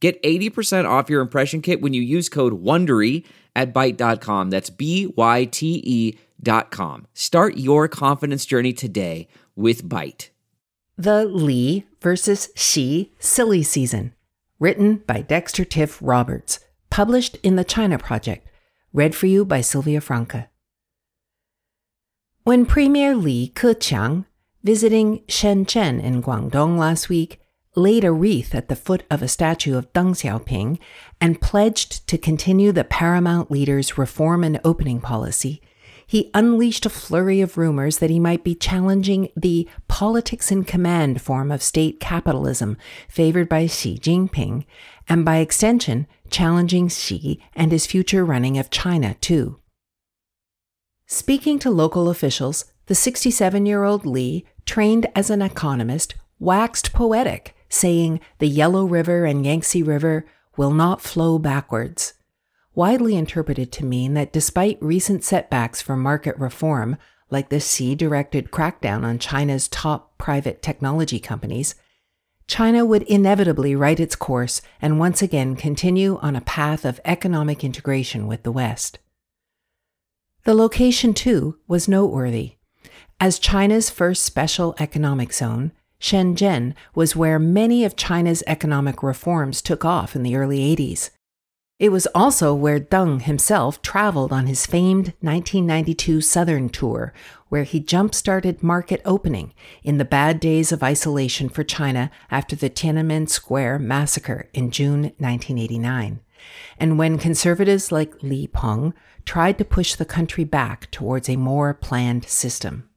Get 80% off your impression kit when you use code WONDERY at Byte.com. That's B-Y-T-E dot com. Start your confidence journey today with Byte. The Li versus Xi Silly Season. Written by Dexter Tiff Roberts. Published in the China Project. Read for you by Sylvia Franca. When Premier Li Keqiang, visiting Shenzhen in Guangdong last week, laid a wreath at the foot of a statue of Deng Xiaoping and pledged to continue the paramount leader's reform and opening policy, he unleashed a flurry of rumors that he might be challenging the politics in command form of state capitalism favored by Xi Jinping, and by extension, challenging Xi and his future running of China, too. Speaking to local officials, the 67 year old Li, trained as an economist, waxed poetic saying the Yellow River and Yangtze River will not flow backwards, widely interpreted to mean that despite recent setbacks for market reform, like the Xi directed crackdown on China's top private technology companies, China would inevitably right its course and once again continue on a path of economic integration with the West. The location, too, was noteworthy. As China's first special economic zone, Shenzhen was where many of China's economic reforms took off in the early 80s. It was also where Deng himself traveled on his famed 1992 Southern tour, where he jump started market opening in the bad days of isolation for China after the Tiananmen Square massacre in June 1989, and when conservatives like Li Peng tried to push the country back towards a more planned system.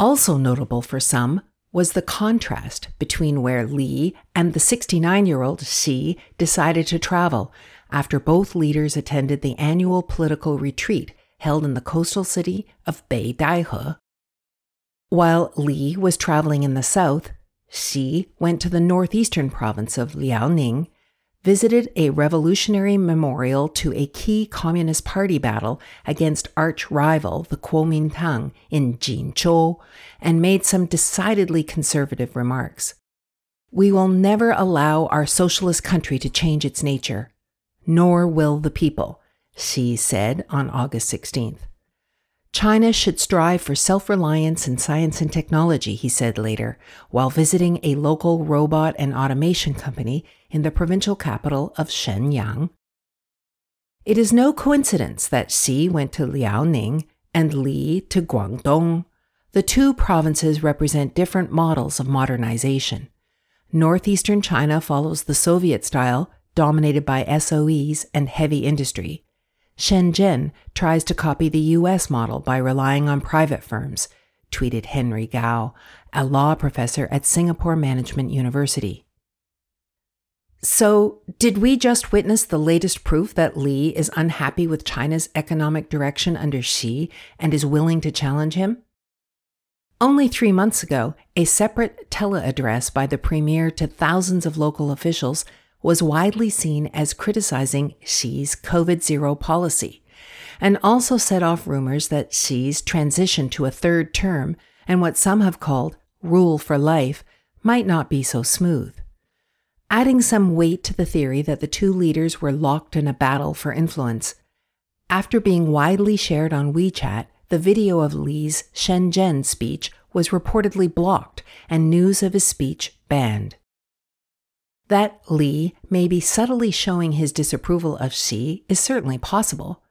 Also notable for some was the contrast between where Li and the 69 year old Xi decided to travel after both leaders attended the annual political retreat held in the coastal city of Beidaihe. While Li was traveling in the south, Xi went to the northeastern province of Liaoning visited a revolutionary memorial to a key Communist Party battle against arch rival the Kuomintang in Jinzhou, and made some decidedly conservative remarks. We will never allow our socialist country to change its nature, nor will the people, Xi said on August 16th. China should strive for self reliance in science and technology, he said later, while visiting a local robot and automation company in the provincial capital of Shenyang. It is no coincidence that Xi went to Liaoning and Li to Guangdong. The two provinces represent different models of modernization. Northeastern China follows the Soviet style, dominated by SOEs and heavy industry. Shenzhen tries to copy the US model by relying on private firms, tweeted Henry Gao, a law professor at Singapore Management University. So, did we just witness the latest proof that Li is unhappy with China's economic direction under Xi and is willing to challenge him? Only three months ago, a separate teleaddress by the premier to thousands of local officials was widely seen as criticizing Xi's COVID zero policy, and also set off rumors that Xi's transition to a third term and what some have called rule for life might not be so smooth. Adding some weight to the theory that the two leaders were locked in a battle for influence, after being widely shared on WeChat, the video of Li's Shenzhen speech was reportedly blocked and news of his speech banned. That Li may be subtly showing his disapproval of Xi is certainly possible.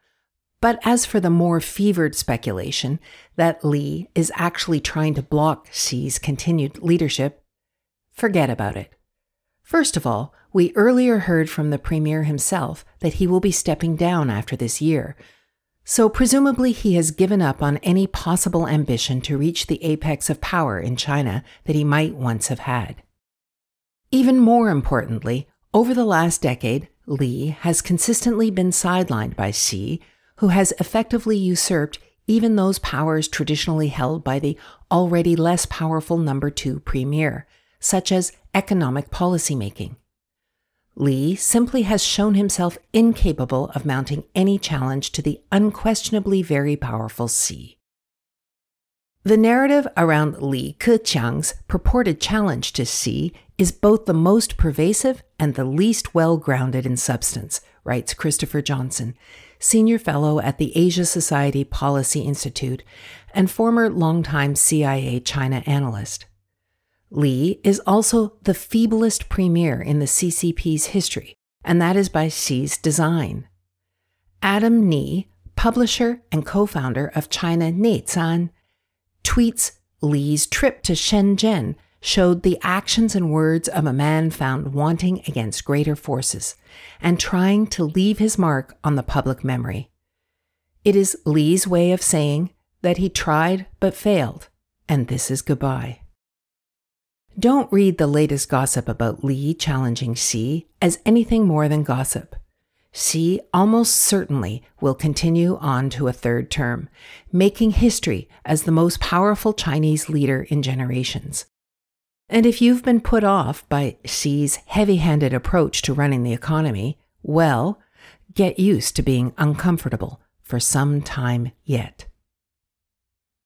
But as for the more fevered speculation that Li is actually trying to block Xi's continued leadership, forget about it. First of all, we earlier heard from the Premier himself that he will be stepping down after this year, so presumably he has given up on any possible ambition to reach the apex of power in China that he might once have had. Even more importantly, Over the last decade, Li has consistently been sidelined by Xi, who has effectively usurped even those powers traditionally held by the already less powerful number two premier, such as economic policymaking. Li simply has shown himself incapable of mounting any challenge to the unquestionably very powerful Xi. The narrative around Li Keqiang's purported challenge to Xi is both the most pervasive and the least well grounded in substance, writes Christopher Johnson, senior fellow at the Asia Society Policy Institute and former longtime CIA China analyst. Li is also the feeblest premier in the CCP's history, and that is by Xi's design. Adam Ni, publisher and co founder of China Neican, tweets Li's trip to Shenzhen showed the actions and words of a man found wanting against greater forces and trying to leave his mark on the public memory. It is Li's way of saying that he tried but failed, and this is goodbye. Don't read the latest gossip about Li challenging Xi as anything more than gossip. Xi almost certainly will continue on to a third term, making history as the most powerful Chinese leader in generations. And if you've been put off by Xi's heavy handed approach to running the economy, well, get used to being uncomfortable for some time yet.